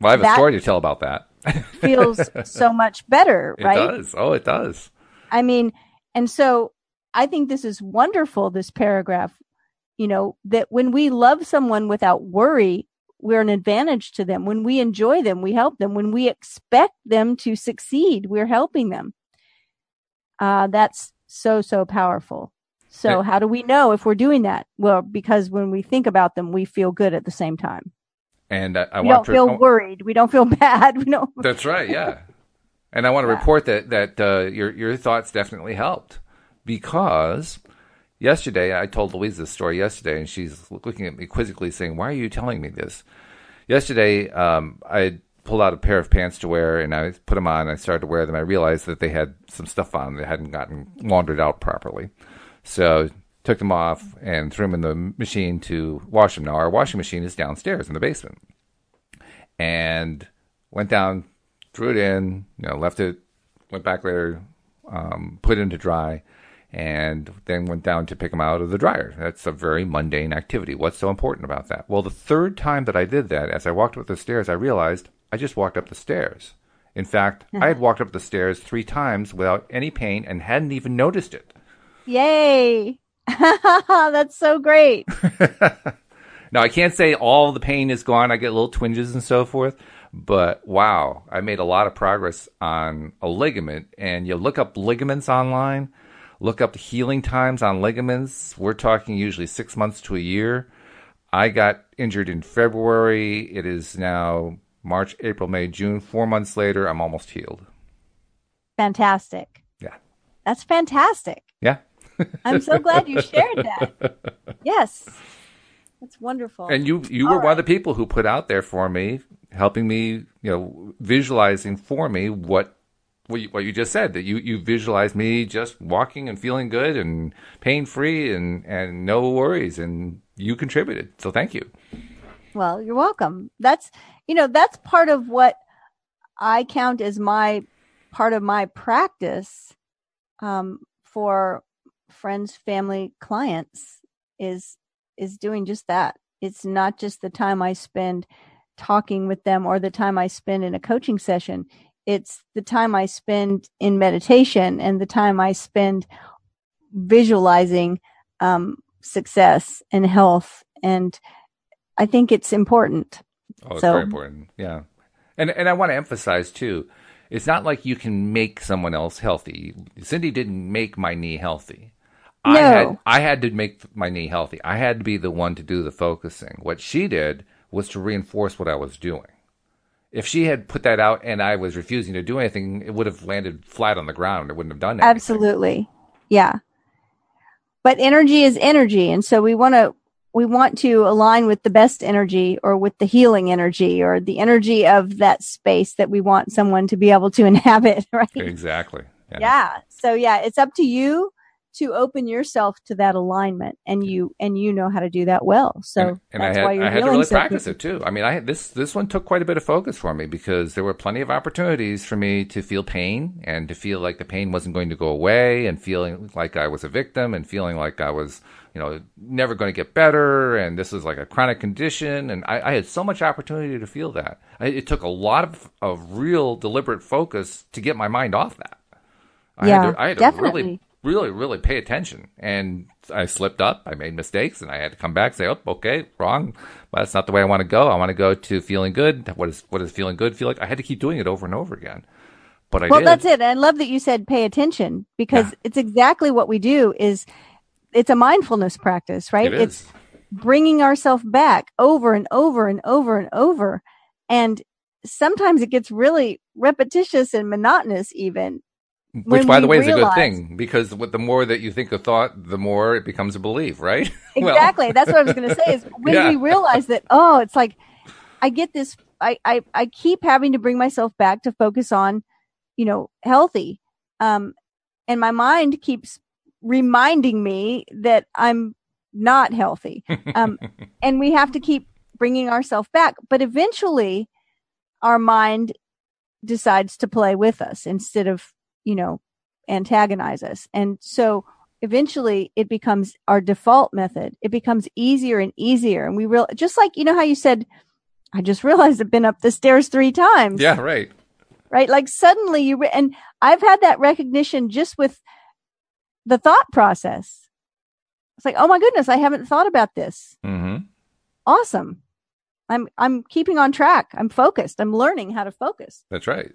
Well, I have a story to tell about that. feels so much better, It right? does. Oh, it does. I mean, and so I think this is wonderful, this paragraph, you know, that when we love someone without worry, we're an advantage to them. When we enjoy them, we help them. When we expect them to succeed, we're helping them. Uh, that's so, so powerful. So how do we know if we're doing that? Well, because when we think about them, we feel good at the same time. And I, I don't to. feel oh, worried. We don't feel bad. We don't. That's right. Yeah. And I want to Yeah. report that that uh, your your thoughts definitely helped because yesterday I told Louise this story yesterday, and she's looking at me quizzically, saying, "Why are you telling me this?" Yesterday, um, I pulled out a pair of pants to wear, and I put them on. I started to wear them. I realized that they had some stuff on that hadn't gotten laundered out properly, so took them off and threw them in the machine to wash them. Now our washing machine is downstairs in the basement and went down, threw it in, you know, left it, went back later, um, put it into dry, and then went down to pick them out of the dryer. That's a very mundane activity. What's so important about that? Well, the third time that I did that, as I walked up the stairs, I realized I just walked up the stairs. In fact, I had walked up the stairs three times without any pain and hadn't even noticed it. Yay. That's so great. Now I can't say all the pain is gone. I get little twinges and so forth, but wow, I made a lot of progress on a ligament. And you look up ligaments online, look up the healing times on ligaments. We're talking usually six months to a year. I got injured in February. It is now March, April, May, June. Four months later, I'm almost healed. Fantastic. Yeah. That's fantastic. Yeah. I'm so glad you shared that. Yes. That's wonderful. And you you were All one of the people who put out there for me, helping me, you know, visualizing for me what what you, what you just said that you you visualized me just walking and feeling good and pain free and and no worries and you contributed. So thank you. Well, you're welcome. That's, you know, that's part of what I count as my part of my practice um, for friends, family, clients is is doing just that. It's not just the time I spend talking with them or the time I spend in a coaching session. It's the time I spend in meditation and the time I spend visualizing um, success and health and I think it's important. Oh, it's So- very important. Yeah. And and I want to emphasize too, it's not like you can make someone else healthy. Cindie didn't make my knee healthy. I No. had I had to make my knee healthy. I had to be the one to do the focusing. What she did was to reinforce what I was doing. If she had put that out and I was refusing to do anything, it would have landed flat on the ground. It wouldn't have done anything. Absolutely. Yeah. But energy is energy. And so we want to, we want to align with the best energy or with the healing energy or the energy of that space that we want someone to be able to inhabit. Right. Exactly. Yeah. So yeah, it's up to you to open yourself to that alignment and you, and you know how to do that well. So and, and I that's had, why you're I had to really so practice it too. I mean, I had this this one took quite a bit of focus for me because there were plenty of opportunities for me to feel pain and to feel like the pain wasn't going to go away and feeling like I was a victim and feeling like I was, you know, never going to get better and this was like a chronic condition and I, I had so much opportunity to feel that. I, it took a lot of, of real deliberate focus to get my mind off that. I Yeah, had to, I had to definitely. really really, really pay attention. And I slipped up. I made mistakes, and I had to come back, say, "Oh, okay, wrong. Well, that's not the way I want to go. I want to go to feeling good. What is what does feeling good feel like?" I had to keep doing it over and over again. But I well did. that's it i love that you said pay attention because Yeah. it's exactly what we do is it's a mindfulness practice right It is. it's bringing ourselves back over and over and over and over and sometimes it gets really repetitious and monotonous even Which, when by the way, is a good thing because with the more that you think a thought, the more it becomes a belief, right? Well, exactly that's what i was going to say is when Yeah. we realize that oh it's like i get this I, I i keep having to bring myself back to focus on you know healthy um and my mind keeps reminding me that i'm not healthy um and we have to keep bringing ourselves back but eventually our mind decides to play with us instead of you know antagonize us and so eventually it becomes our default method it becomes easier and easier and we real just like you know how you said i just realized i've been up the stairs three times yeah, right. right? Like suddenly you, re- and I've had that recognition just with the thought process. It's like, oh my goodness, I haven't thought about this. Mm-hmm. Awesome. I'm, I'm keeping on track. I'm focused. I'm learning how to focus. That's right.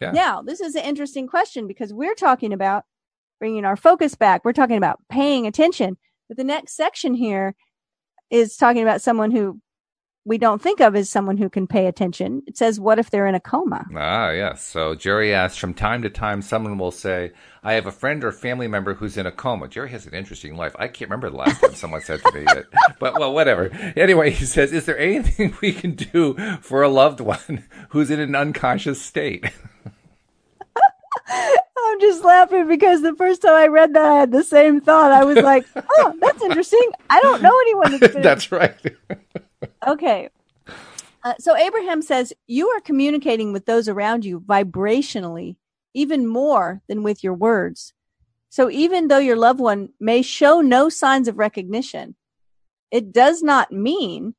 Yeah. Now, this is an interesting question because we're talking about bringing our focus back. We're talking about paying attention. But the next section here is talking about someone who we don't think of as someone who can pay attention. It says, what if they're in a coma? Ah, yes. So Jerry asks, from time to time, someone will say, I have a friend or family member who's in a coma. Jerry has an interesting life. I can't remember the last time someone said to me that. But, well, whatever. Anyway, he says, is there anything we can do for a loved one who's in an unconscious state? I'm just laughing because the first time I read that, I had the same thought. I was like, oh, that's interesting. I don't know anyone that's. That's right. Okay. Uh, so Abraham says, You are communicating with those around you vibrationally, even more than with your words. So even though your loved one may show no signs of recognition, it does not mean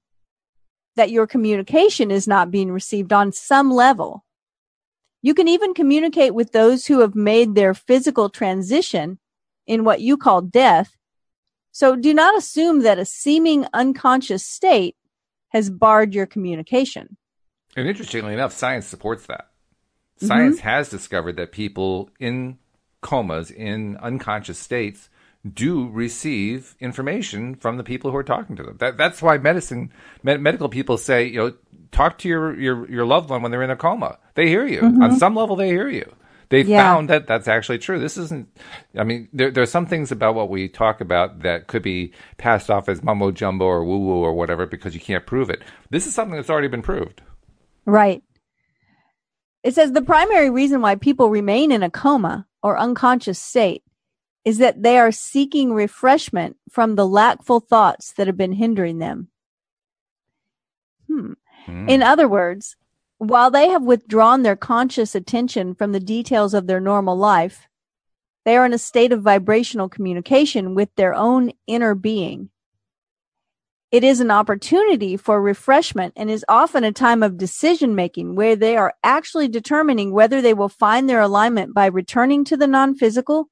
that your communication is not being received on some level. You can even communicate with those who have made their physical transition in what you call death. So do not assume that a seeming unconscious state has barred your communication. And interestingly enough, science supports that. Science mm-hmm. has discovered that people in comas, in unconscious states, do receive information from the people who are talking to them. That, that's why medicine, med- medical people say, you know, talk to your, your, your loved one when they're in a coma. They hear you. Mm-hmm. On some level, they hear you. They yeah. found that that's actually true. This isn't, I mean, there, there are some things about what we talk about that could be passed off as mumbo jumbo or woo woo or whatever because you can't prove it. This is something that's already been proved. Right. It says the primary reason why people remain in a coma or unconscious state is that they are seeking refreshment from the lackful thoughts that have been hindering them. Hmm. Mm. In other words, while they have withdrawn their conscious attention from the details of their normal life, they are in a state of vibrational communication with their own inner being. It is an opportunity for refreshment and is often a time of decision making where they are actually determining whether they will find their alignment by returning to the non physical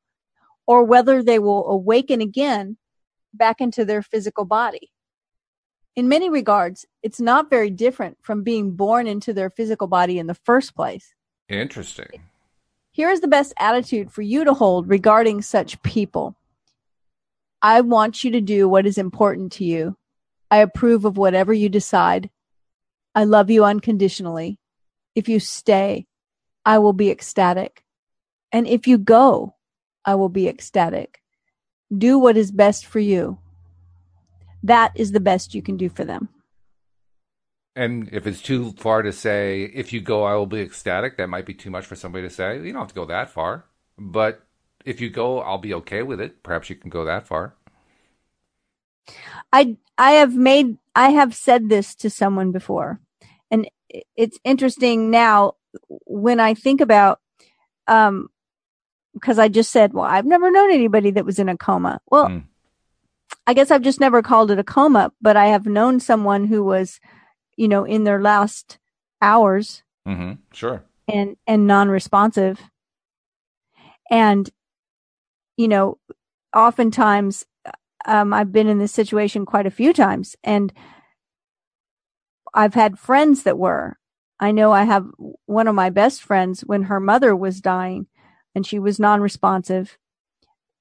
or whether they will awaken again back into their physical body. In many regards, it's not very different from being born into their physical body in the first place. Interesting. Here is the best attitude for you to hold regarding such people. I want you to do what is important to you. I approve of whatever you decide. I love you unconditionally. If you stay, I will be ecstatic. And if you go, I will be ecstatic. Do what is best for you that is the best you can do for them. And if it's too far to say, if you go, I will be ecstatic, that might be too much for somebody to say. You don't have to go that far. But if you go, I'll be okay with it. Perhaps you can go that far. I I have made I have said this to someone before. And it's interesting now when I think about um because I just said, well, I've never known anybody that was in a coma. Well, mm. I guess I've just never called it a coma, but I have known someone who was, you know, in their last hours. Mm-hmm. Sure. And, and non-responsive. And, you know, oftentimes, um, I've been in this situation quite a few times and I've had friends that were. I know I have one of my best friends when her mother was dying and she was non-responsive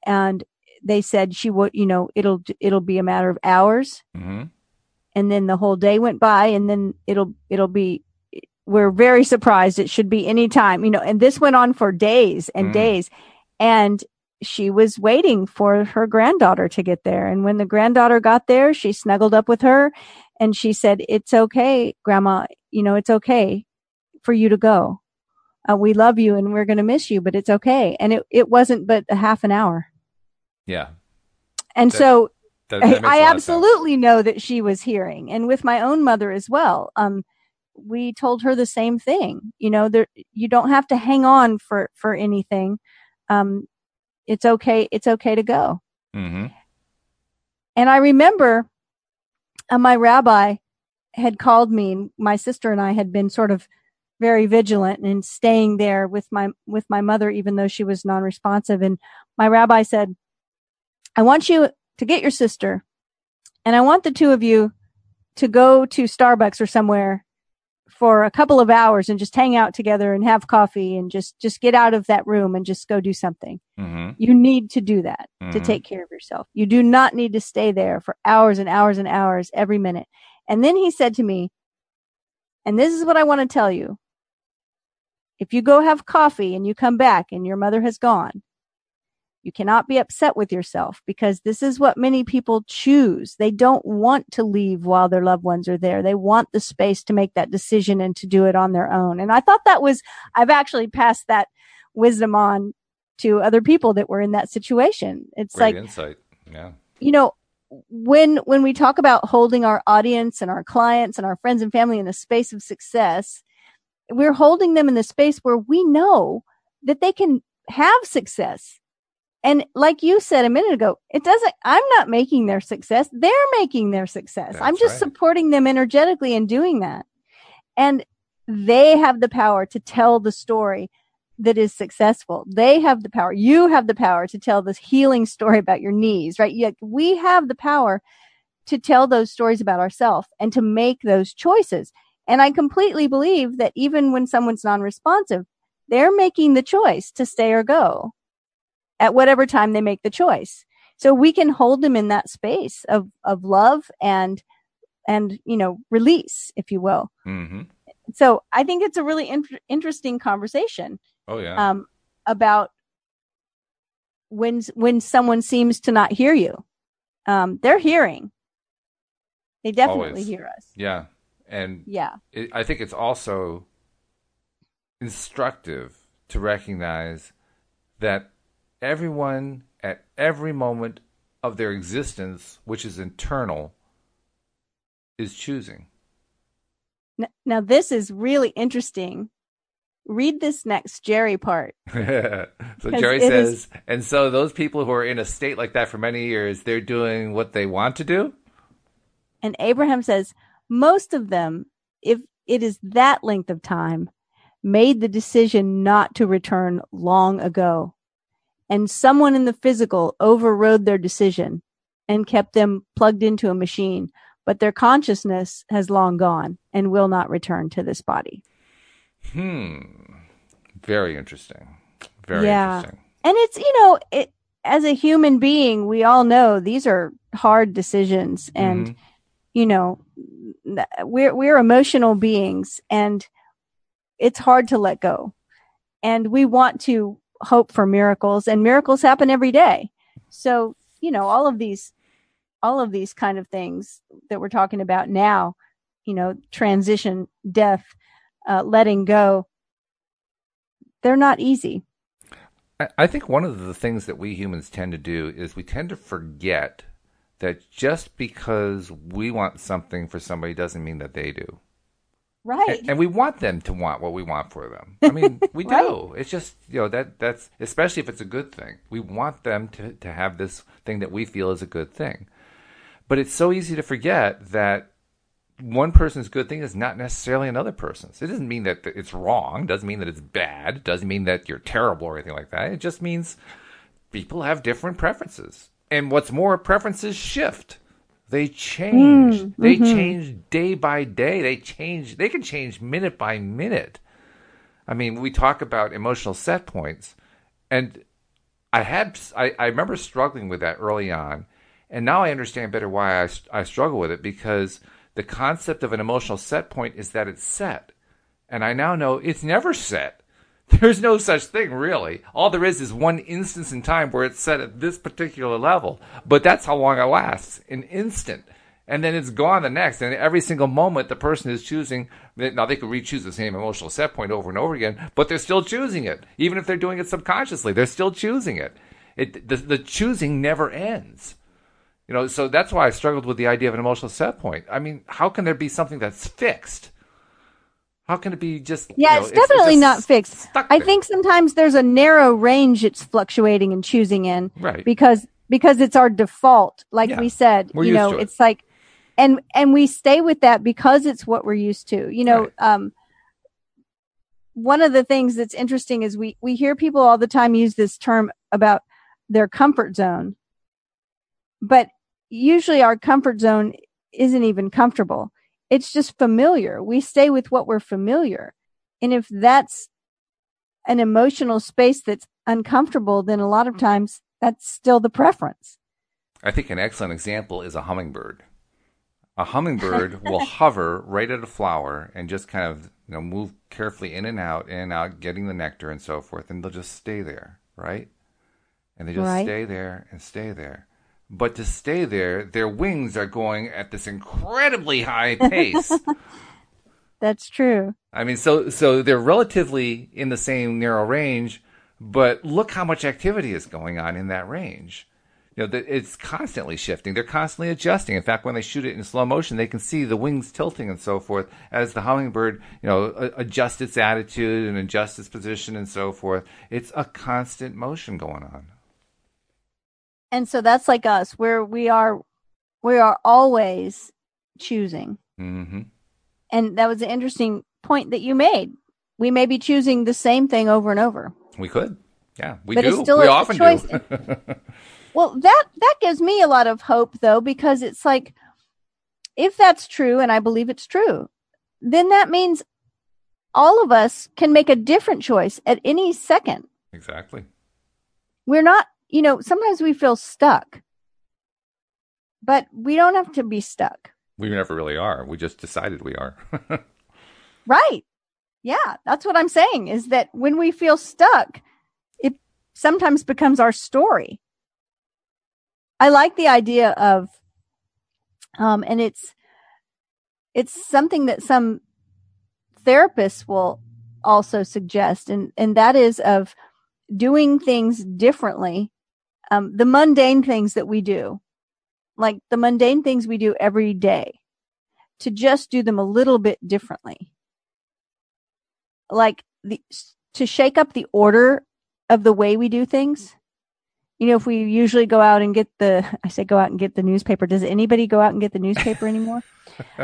and they said she would, you know, it'll, it'll be a matter of hours. Mm-hmm. And then the whole day went by and then it'll, it'll be, we're very surprised. It should be any time, you know, and this went on for days and mm. days. And she was waiting for her granddaughter to get there. And when the granddaughter got there, she snuggled up with her and she said, it's okay, grandma, you know, it's okay for you to go. Uh, we love you and we're going to miss you, but it's okay. And it, it wasn't but a half an hour. Yeah. And that, so that, that I, absolutely know that she was hearing and with my own mother as well. Um, we told her the same thing. You know, there, you don't have to hang on for, for anything. Um, it's okay. It's okay to go. Mm-hmm. And I remember uh, my rabbi had called me my sister and I had been sort of very vigilant and staying there with my with my mother even though she was non-responsive and my rabbi said i want you to get your sister and i want the two of you to go to starbucks or somewhere for a couple of hours and just hang out together and have coffee and just just get out of that room and just go do something Mm-hmm. you need to do that to Mhm. take care of yourself you do not need to stay there for hours and hours and hours every minute and then he said to me and this is what i want to tell you if you go have coffee and you come back and your mother has gone, you cannot be upset with yourself because this is what many people choose. They don't want to leave while their loved ones are there. They want the space to make that decision and to do it on their own. And I thought that was, I've actually passed that wisdom on to other people that were in that situation. It's Great like, insight. Yeah. you know when when we talk about holding our audience and our clients and our friends and family in a space of success we're holding them in the space where we know that they can have success and like you said a minute ago it doesn't i'm not making their success they're making their success i'm just right. supporting them energetically in doing that and they have the power to tell the story that is successful. They have the power. You have the power to tell this healing story about your knees, right? Yet we have the power to tell those stories about ourselves and to make those choices. And I completely believe that even when someone's non-responsive, they're making the choice to stay or go at whatever time they make the choice. So we can hold them in that space of, of love and, and, you know, release, if you will. Mm-hmm. So I think it's a really int- interesting conversation Oh yeah. um, about when when someone seems to not hear you. Um, they're hearing. They definitely Always. hear us. yeah. And Yeah. it, I think it's also instructive to recognize that everyone at every moment of their existence, which is internal, is choosing. N- now this is really interesting. Read this next Jerry part. so Jerry it is- says, and so those people who are in a state like that for many years, they're doing what they want to do. And Abraham says, most of them, if it is that length of time, made the decision not to return long ago. And someone in the physical overrode their decision and kept them plugged into a machine, but their consciousness has long gone and will not return to this body. Hmm. Very interesting. Very Yeah. interesting. And it's, you know, it, as a human being, we all know these are hard decisions and Mhm. you know we're we're emotional beings and it's hard to let go and we want to hope for miracles and miracles happen every day so you know all of these all of these kind of things that we're talking about now you know transition death uh, letting go they're not easy I- I think one of the things that we humans tend to do is we tend to forget that just because we want something for somebody doesn't mean that they do. Right And, and we want them to want what we want for them. I mean, we Right. do. It's just, you know, that that's especially if it's a good thing. We want them to, to have this thing that we feel is a good thing. But it's so easy to forget that one person's good thing is not necessarily another person's. It doesn't mean that it's wrong, doesn't mean that it's bad, doesn't mean that you're terrible or anything like that. It just means people have different preferences. And what's more, preferences shift. They change. Mm, they mhm. change day by day. They change. They can change minute by minute. I mean, we talk about emotional set points, and I had I, I remember struggling with that early on, and now I understand better why I, I struggle with it because the concept of an emotional set point is that it's set, and I now know it's never set. There's no such thing, really. All there is is one instance in time where it's set at this particular level, but that's how long it lasts an instant. And then it's gone the next. And every single moment, the person is choosing. Now, they could re choose the same emotional set point over and over again, but they're still choosing it. Even if they're doing it subconsciously, they're still choosing it. it the, the choosing never ends. You know, so that's why I struggled with the idea of an emotional set point. I mean, how can there be something that's fixed? How can it be just? yeah you know, it's definitely just not fixed i think sometimes there's a narrow range it's fluctuating and choosing in right. because because it's our default like Yeah. we said We're you know it. it's like and and we stay with that because it's what we're used to you know Right. um one of the things that's interesting is we, we hear people all the time use this term about their comfort zone. But usually our comfort zone isn't even comfortable. It's just familiar. We stay with what we're familiar. And if that's an emotional space that's uncomfortable, then a lot of mm-hmm. times that's still the preference. I think an excellent example is a hummingbird. A hummingbird will hover right at a flower and just kind of you know move carefully in and out, in and out, getting the nectar and so forth, and they'll just stay there, right? And they just right. stay there and stay there. But to stay there, their wings are going at this incredibly high pace. That's true. I mean, so so they're relatively in the same narrow range, but look how much activity is going on in that range. You know, it's constantly shifting. They're constantly adjusting. In fact, when they shoot it in slow motion, they can see the wings tilting and so forth as the hummingbird, you know, adjusts its attitude and adjusts its position and so forth. It's a constant motion going on. And so that's like us, where we are, we are always choosing. Mm-hmm. And that was an interesting point that you made. We may be choosing the same thing over and over. We could. Yeah, we but do. It's still we a, often choice. do. well, that that gives me a lot of hope though because it's like if that's true and I believe it's true, then that means all of us can make a different choice at any second. Exactly. We're not, you know, sometimes we feel stuck. But we don't have to be stuck. We never really are. We just decided we are. right. Yeah, that's what I'm saying is that when we feel stuck, it sometimes becomes our story. I like the idea of, um, and it's, it's something that some therapists will also suggest, and, and that is of doing things differently. Um, the mundane things that we do, like the mundane things we do every day, to just do them a little bit differently like the to shake up the order of the way we do things. You know, if we usually go out and get the, I say go out and get the newspaper. Does anybody go out and get the newspaper anymore?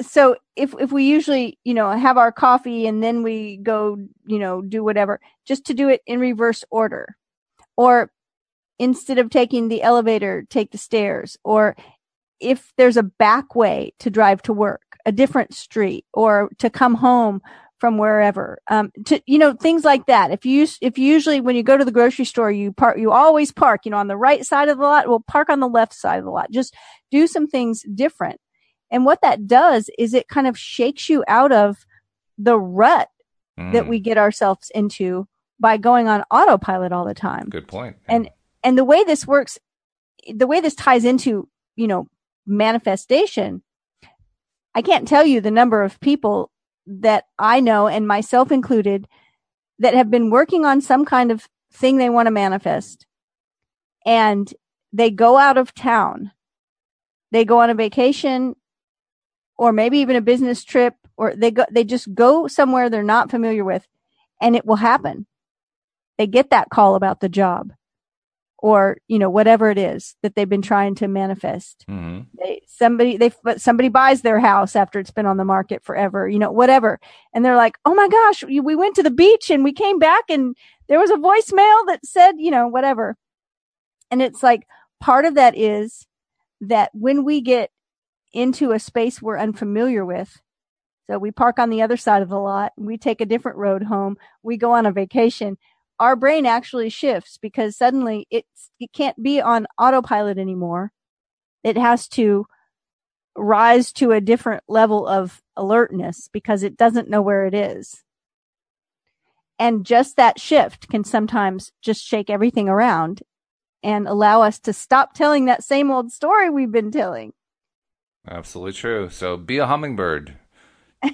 so if if we usually you know have our coffee and then we go you know do whatever just to do it in reverse order or instead of taking the elevator take the stairs or if there's a back way to drive to work a different street or to come home from wherever. Um, to, you know, things like that. If you, if you usually when you go to the grocery store, you park, you always park, you know, on the right side of the lot, well, park on the left side of the lot. Just do some things different. And what that does is it kind of shakes you out of the rut mm. that we get ourselves into by going on autopilot all the time. Good point. And, and the way this works, the way this ties into, you know, manifestation I can't tell you the number of people that I know and myself included that have been working on some kind of thing they want to manifest and they go out of town. They go on a vacation or maybe even a business trip or they go, they just go somewhere they're not familiar with and it will happen. They get that call about the job or you know whatever it is that they've been trying to manifest. Mm-hmm. they, somebody they somebody buys their house after it's been on the market forever you know whatever. And they're like oh my gosh we went to the beach and we came back and there was a voicemail that said you know whatever. And it's like part of that is that when we get into a space we're unfamiliar with so we park on the other side of the lot we take a different road home we go on a vacation our brain actually shifts because suddenly it's, it can't be on autopilot anymore. It has to rise to a different level of alertness because it doesn't know where it is. And just that shift can sometimes just shake everything around and allow us to stop telling that same old story we've been telling. Absolutely true. So be a hummingbird.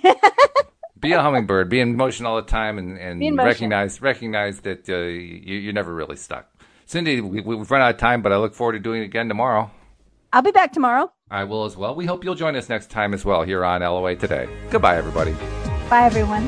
be a hummingbird, be in motion all the time, and, and recognize recognize that uh, you, are never really stuck. Cindie, we, we've run out of time, but I look forward to doing it again tomorrow. I'll be back tomorrow. I will as well. We hope you'll join us next time as well here on LOA Today. Goodbye, everybody. Bye, everyone.